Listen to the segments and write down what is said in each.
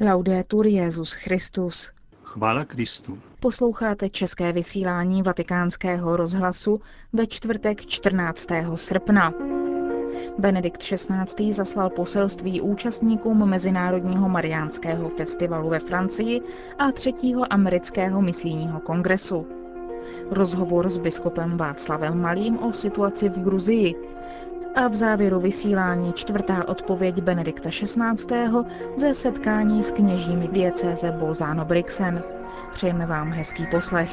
Laudetur Jezus Christus. Chvála Kristu. Posloucháte české vysílání Vatikánského rozhlasu ve čtvrtek 14. srpna. Benedikt XVI. zaslal poselství účastníkům Mezinárodního mariánského festivalu ve Francii a třetího amerického misijního kongresu. Rozhovor s biskupem Václavem Malým o situaci v Gruzii, a v závěru vysílání čtvrtá odpověď Benedikta XVI. ze setkání s kněžími diecéze Bolzano Brixen. Přejeme vám hezký poslech.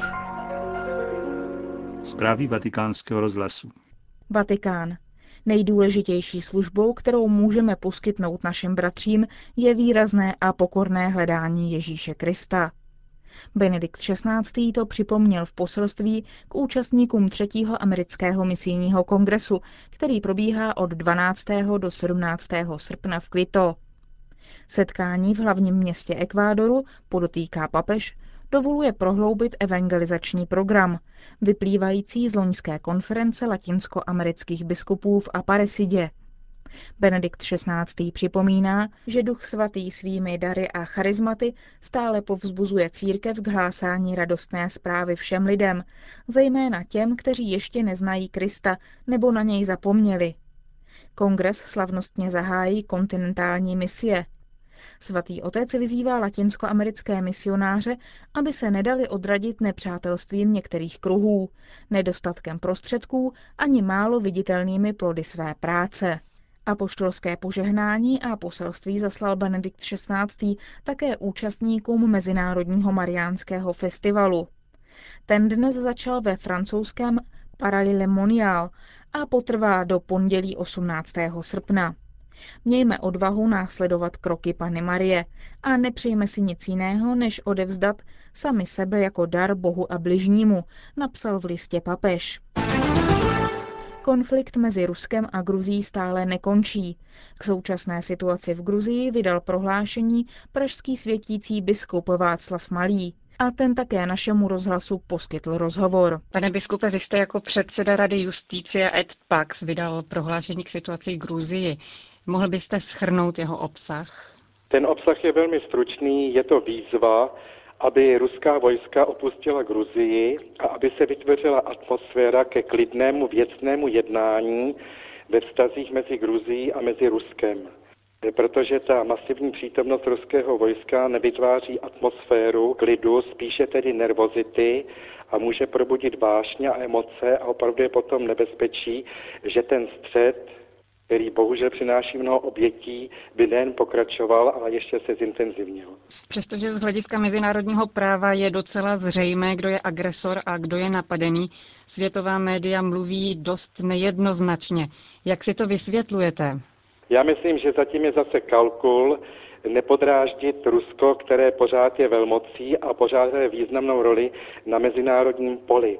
Zprávy vatikánského rozhlasu. Vatikán. Nejdůležitější službou, kterou můžeme poskytnout našim bratřím, je výrazné a pokorné hledání Ježíše Krista. Benedikt XVI. to připomněl v poselství k účastníkům třetího amerického misijního kongresu, který probíhá od 12. do 17. srpna v Quito. Setkání v hlavním městě Ekvádoru, podotýká papež, dovoluje prohloubit evangelizační program, vyplývající z loňské konference latinskoamerických biskupů v Aparesidě. Benedikt XVI. připomíná, že Duch Svatý svými dary a charizmaty stále povzbuzuje církev k hlásání radostné zprávy všem lidem, zejména těm, kteří ještě neznají Krista nebo na něj zapomněli. Kongres slavnostně zahájí kontinentální misie. Svatý otec vyzývá latinskoamerické misionáře, aby se nedali odradit nepřátelstvím některých kruhů, nedostatkem prostředků ani málo viditelnými plody své práce. Apoštolské požehnání a poselství zaslal Benedikt XVI. také účastníkům Mezinárodního mariánského festivalu. Ten dnes začal ve francouzském Parallele Monial a potrvá do pondělí 18. srpna. Mějme odvahu následovat kroky Pany Marie a nepřejme si nic jiného, než odevzdat sami sebe jako dar Bohu a bližnímu, napsal v listě papež. Konflikt mezi Ruskem a Gruzí stále nekončí. K současné situaci v Gruzii vydal prohlášení pražský světící biskup Václav Malý. A ten také našemu rozhlasu poskytl rozhovor. Pane biskupe, vy jste jako předseda Rady Justície et Pax vydal prohlášení k situaci v Gruzii. Mohl byste schrnout jeho obsah? Ten obsah je velmi stručný, je to výzva aby ruská vojska opustila Gruzii a aby se vytvořila atmosféra ke klidnému věcnému jednání ve vztazích mezi Gruzií a mezi Ruskem. Protože ta masivní přítomnost ruského vojska nevytváří atmosféru klidu, spíše tedy nervozity a může probudit vášně a emoce a opravdu je potom nebezpečí, že ten střed který bohužel přináší mnoho obětí, by nejen pokračoval, ale ještě se zintenzivnil. Přestože z hlediska mezinárodního práva je docela zřejmé, kdo je agresor a kdo je napadený, světová média mluví dost nejednoznačně. Jak si to vysvětlujete? Já myslím, že zatím je zase kalkul, nepodráždit Rusko, které pořád je velmocí a pořád je významnou roli na mezinárodním poli.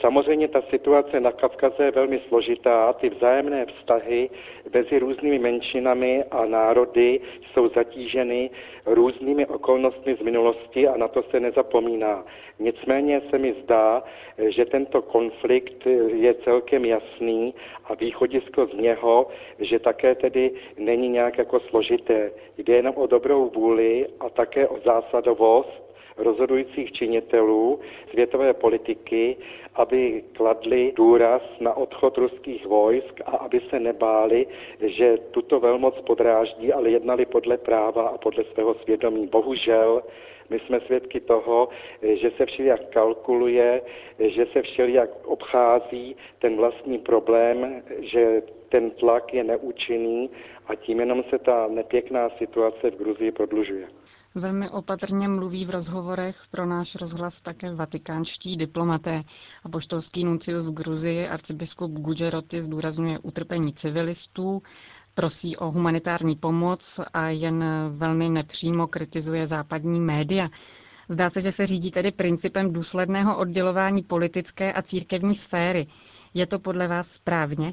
Samozřejmě ta situace na Kavkaze je velmi složitá, ty vzájemné vztahy mezi různými menšinami a národy jsou zatíženy různými okolnostmi z minulosti a na to se nezapomíná. Nicméně se mi zdá, že tento konflikt je celkem jasný a východisko z něho, že také tedy není nějak jako složité. Jde jenom o dobrou vůli a také o zásadovost rozhodujících činitelů světové politiky, aby kladli důraz na odchod ruských vojsk a aby se nebáli, že tuto velmoc podráždí, ale jednali podle práva a podle svého svědomí. Bohužel my jsme svědky toho, že se všelijak kalkuluje, že se všelijak obchází ten vlastní problém, že ten tlak je neúčinný a tím jenom se ta nepěkná situace v Gruzii prodlužuje. Velmi opatrně mluví v rozhovorech pro náš rozhlas také vatikánští diplomaté. A poštolský nuncius v Gruzii arcibiskup Gujaroty zdůrazňuje utrpení civilistů, prosí o humanitární pomoc a jen velmi nepřímo kritizuje západní média. Zdá se, že se řídí tedy principem důsledného oddělování politické a církevní sféry. Je to podle vás správně?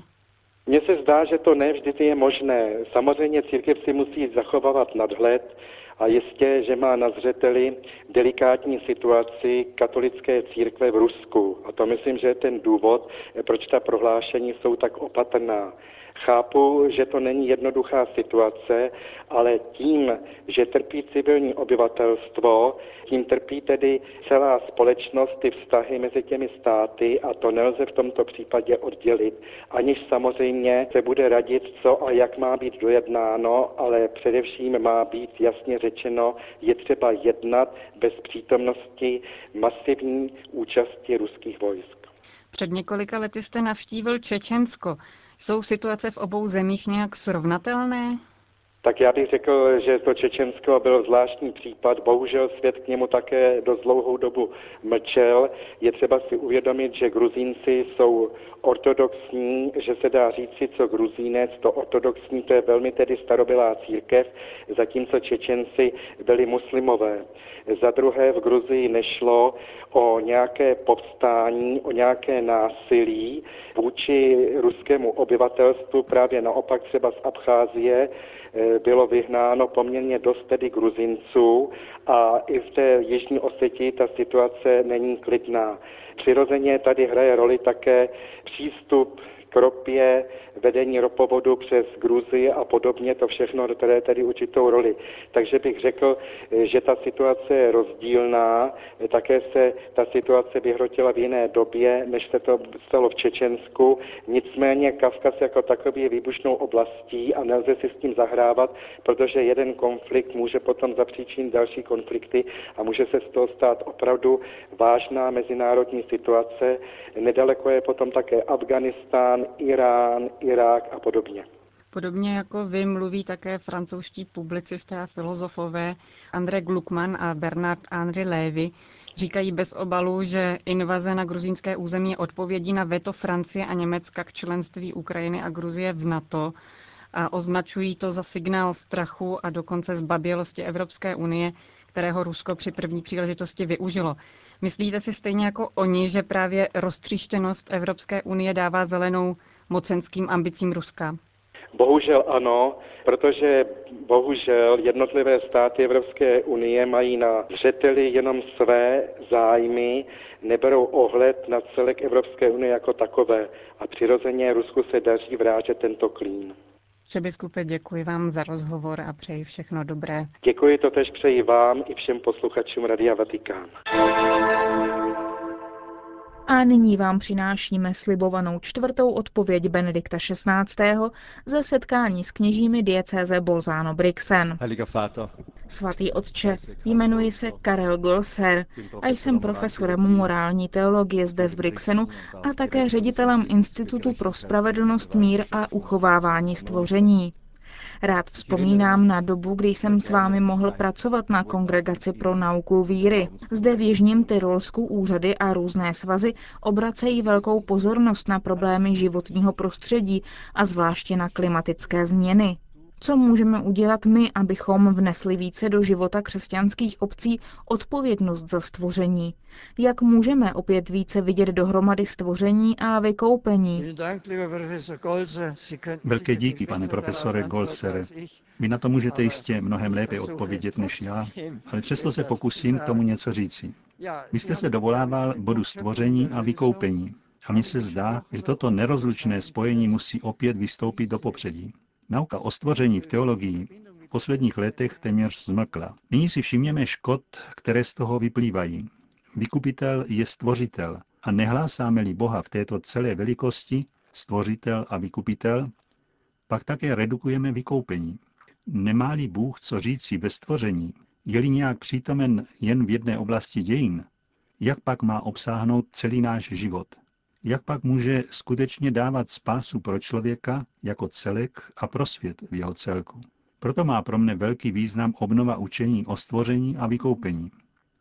Mně se zdá, že to ne vždy je možné. Samozřejmě církev si musí zachovávat nadhled a jistě, že má na zřeteli delikátní situaci katolické církve v Rusku. A to myslím, že je ten důvod, proč ta prohlášení jsou tak opatrná. Chápu, že to není jednoduchá situace, ale tím, že trpí civilní obyvatelstvo, tím trpí tedy celá společnost, ty vztahy mezi těmi státy a to nelze v tomto případě oddělit. Aniž samozřejmě se bude radit, co a jak má být dojednáno, ale především má být jasně řečeno, je třeba jednat bez přítomnosti masivní účasti ruských vojsk. Před několika lety jste navštívil Čečensko. Jsou situace v obou zemích nějak srovnatelné? Tak já bych řekl, že to Čečensko byl zvláštní případ. Bohužel svět k němu také dost dlouhou dobu mlčel. Je třeba si uvědomit, že Gruzínci jsou ortodoxní, že se dá říci, co Gruzínec, to ortodoxní, to je velmi tedy starobylá církev, zatímco Čečenci byli muslimové. Za druhé v Gruzii nešlo o nějaké povstání, o nějaké násilí vůči ruskému obyvatelstvu, právě naopak třeba z Abcházie eh, bylo vyhnáno poměrně dost tedy Gruzinců a i v té jižní Oseti ta situace není klidná. Přirozeně tady hraje roli také přístup k ropě, vedení ropovodu přes Gruzii a podobně, to všechno které tady určitou roli. Takže bych řekl, že ta situace je rozdílná, také se ta situace vyhrotila v jiné době, než se to stalo v Čečensku. Nicméně Kavkaz jako takový je výbušnou oblastí a nelze si s tím zahrávat, protože jeden konflikt může potom zapříčinit další konflikty a může se z toho stát opravdu vážná mezinárodní situace. Nedaleko je potom také Afganistán, Irán, Irák a podobně. Podobně jako vy mluví také francouzští publicisté a filozofové André Gluckman a Bernard Henri Lévy. Říkají bez obalu, že invaze na gruzínské území je odpovědí na veto Francie a Německa k členství Ukrajiny a Gruzie v NATO a označují to za signál strachu a dokonce zbabělosti Evropské unie, kterého Rusko při první příležitosti využilo. Myslíte si stejně jako oni, že právě roztříštěnost Evropské unie dává zelenou mocenským ambicím Ruska? Bohužel ano, protože bohužel jednotlivé státy Evropské unie mají na zřeteli jenom své zájmy, neberou ohled na celek Evropské unie jako takové a přirozeně Rusku se daří vrážet tento klín. Přebiskupe, děkuji vám za rozhovor a přeji všechno dobré. Děkuji, to tež přeji vám i všem posluchačům Radia Vatikán. A nyní vám přinášíme slibovanou čtvrtou odpověď Benedikta XVI. ze setkání s kněžími diecéze Bolzano Brixen. Svatý otče, jmenuji se Karel Golser a jsem profesorem morální teologie zde v Brixenu a také ředitelem Institutu pro spravedlnost, mír a uchovávání stvoření. Rád vzpomínám na dobu, kdy jsem s vámi mohl pracovat na Kongregaci pro nauku víry. Zde v Jižním Tyrolsku úřady a různé svazy obracejí velkou pozornost na problémy životního prostředí a zvláště na klimatické změny. Co můžeme udělat my, abychom vnesli více do života křesťanských obcí odpovědnost za stvoření? Jak můžeme opět více vidět dohromady stvoření a vykoupení? Velké díky, pane profesore Golsere. Vy na to můžete jistě mnohem lépe odpovědět než já, ale přesto se pokusím k tomu něco říci. Vy jste se dovolával bodu stvoření a vykoupení. A mně se zdá, že toto nerozlučné spojení musí opět vystoupit do popředí. Nauka o stvoření v teologii v posledních letech téměř zmlkla. Nyní si všimněme škod, které z toho vyplývají. Vykupitel je stvořitel a nehlásáme-li Boha v této celé velikosti, stvořitel a vykupitel, pak také redukujeme vykoupení. Nemá-li Bůh co říci ve stvoření, je-li nějak přítomen jen v jedné oblasti dějin, jak pak má obsáhnout celý náš život? Jak pak může skutečně dávat spásu pro člověka jako celek a pro svět v jeho celku? Proto má pro mne velký význam obnova učení o stvoření a vykoupení.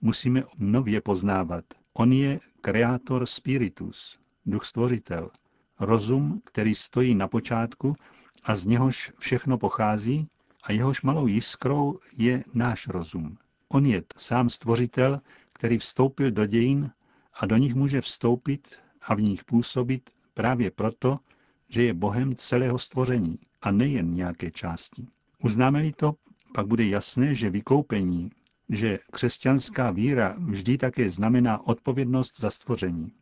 Musíme nově poznávat. On je kreator spiritus, duch stvořitel, rozum, který stojí na počátku a z něhož všechno pochází a jehož malou jiskrou je náš rozum. On je sám stvořitel, který vstoupil do dějin a do nich může vstoupit a v nich působit právě proto, že je Bohem celého stvoření a nejen nějaké části. Uznáme-li to, pak bude jasné, že vykoupení, že křesťanská víra vždy také znamená odpovědnost za stvoření.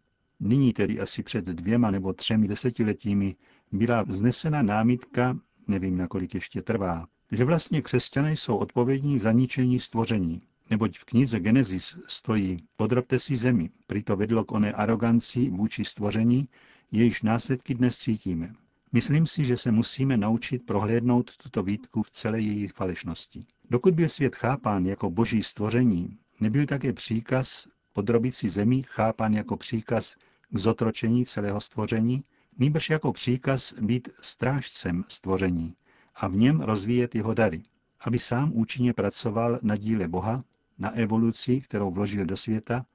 Nyní tedy asi před dvěma nebo třemi desetiletími byla vznesena námitka, nevím, nakolik ještě trvá, že vlastně křesťané jsou odpovědní za ničení stvoření. Neboť v knize Genesis stojí podrobte si zemi, prý to vedlo k oné aroganci vůči stvoření, jejíž následky dnes cítíme. Myslím si, že se musíme naučit prohlédnout tuto výtku v celé její falešnosti. Dokud byl svět chápán jako boží stvoření, nebyl také příkaz podrobit si zemi chápán jako příkaz k zotročení celého stvoření, nýbrž jako příkaz být strážcem stvoření a v něm rozvíjet jeho dary, aby sám účinně pracoval na díle Boha, na evoluci, kterou vložil do světa,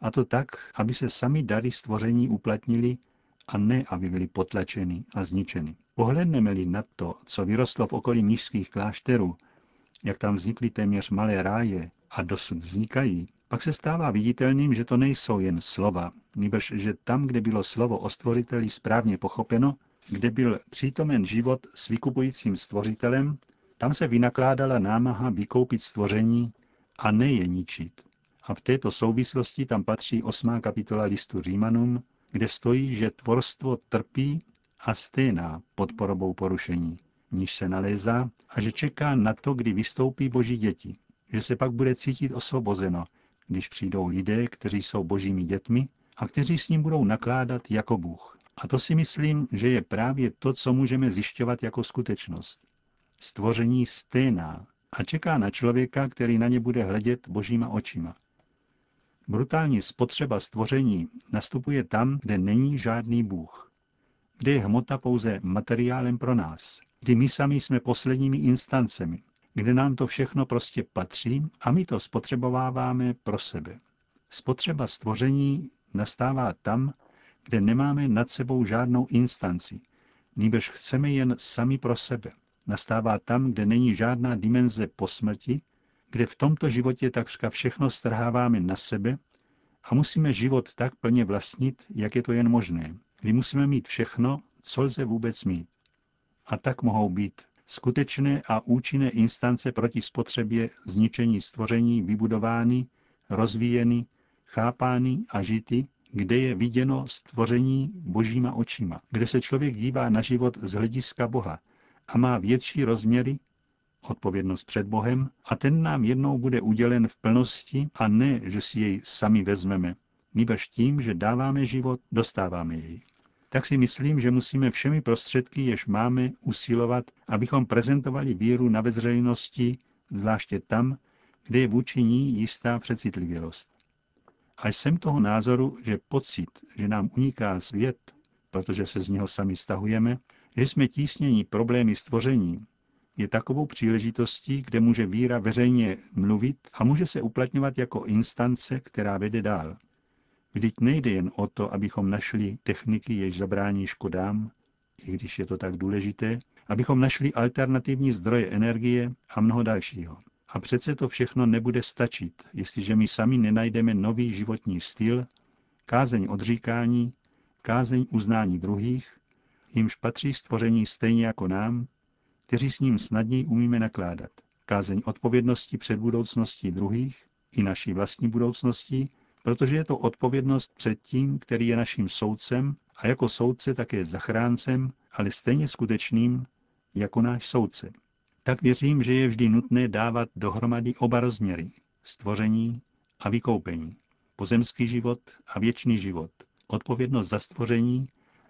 a to tak, aby se sami dary stvoření uplatnili a ne, aby byly potlačeny a zničeny. Pohledneme-li na to, co vyrostlo v okolí nížských klášterů, jak tam vznikly téměř malé ráje a dosud vznikají, pak se stává viditelným, že to nejsou jen slova, nebož že tam, kde bylo slovo o stvořiteli správně pochopeno, kde byl přítomen život s vykupujícím stvořitelem, tam se vynakládala námaha vykoupit stvoření a ne je ničit. A v této souvislosti tam patří osmá kapitola listu Římanům, kde stojí, že tvorstvo trpí a sténá pod porobou porušení, níž se nalézá a že čeká na to, kdy vystoupí boží děti, že se pak bude cítit osvobozeno, když přijdou lidé, kteří jsou božími dětmi a kteří s ním budou nakládat jako Bůh. A to si myslím, že je právě to, co můžeme zjišťovat jako skutečnost. Stvoření sténá a čeká na člověka, který na ně bude hledět božíma očima. Brutální spotřeba stvoření nastupuje tam, kde není žádný Bůh. Kde je hmota pouze materiálem pro nás. Kdy my sami jsme posledními instancemi. Kde nám to všechno prostě patří a my to spotřebováváme pro sebe. Spotřeba stvoření nastává tam, kde nemáme nad sebou žádnou instanci, nýbrž chceme jen sami pro sebe. Nastává tam, kde není žádná dimenze po smrti, kde v tomto životě takřka všechno strháváme na sebe a musíme život tak plně vlastnit, jak je to jen možné, kdy musíme mít všechno, co lze vůbec mít. A tak mohou být skutečné a účinné instance proti spotřebě zničení stvoření vybudovány, rozvíjeny, chápány a žity, kde je viděno stvoření božíma očima, kde se člověk dívá na život z hlediska Boha a má větší rozměry odpovědnost před Bohem a ten nám jednou bude udělen v plnosti a ne, že si jej sami vezmeme. Nýbrž tím, že dáváme život, dostáváme jej. Tak si myslím, že musíme všemi prostředky, jež máme, usilovat, abychom prezentovali víru na veřejnosti, zvláště tam, kde je vůči ní jistá přecitlivělost. A jsem toho názoru, že pocit, že nám uniká svět, protože se z něho sami stahujeme, že jsme tísnění problémy stvoření, je takovou příležitostí, kde může víra veřejně mluvit a může se uplatňovat jako instance, která vede dál. Vždyť nejde jen o to, abychom našli techniky, jež zabrání škodám, i když je to tak důležité, abychom našli alternativní zdroje energie a mnoho dalšího. A přece to všechno nebude stačit, jestliže my sami nenajdeme nový životní styl, kázeň odříkání, kázeň uznání druhých, jimž patří stvoření stejně jako nám, kteří s ním snadněji umíme nakládat. Kázeň odpovědnosti před budoucností druhých i naší vlastní budoucností, protože je to odpovědnost před tím, který je naším soudcem a jako soudce také zachráncem, ale stejně skutečným jako náš soudce. Tak věřím, že je vždy nutné dávat dohromady oba rozměry stvoření a vykoupení, pozemský život a věčný život, odpovědnost za stvoření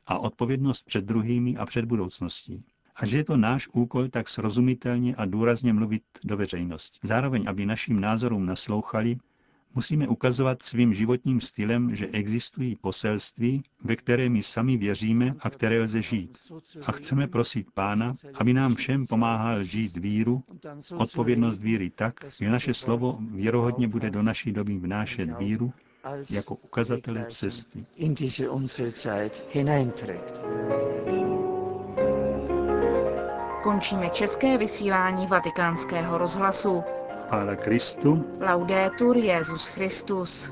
a odpovědnost před druhými a před budoucností a že je to náš úkol tak srozumitelně a důrazně mluvit do veřejnosti. Zároveň, aby našim názorům naslouchali, musíme ukazovat svým životním stylem, že existují poselství, ve které my sami věříme a které lze žít. A chceme prosit Pána, aby nám všem pomáhal žít víru, odpovědnost víry tak, že naše slovo věrohodně bude do naší doby vnášet víru jako ukazatele cesty. Končíme české vysílání vatikánského rozhlasu. Chvála Kristu. Laudetur Jezus Christus.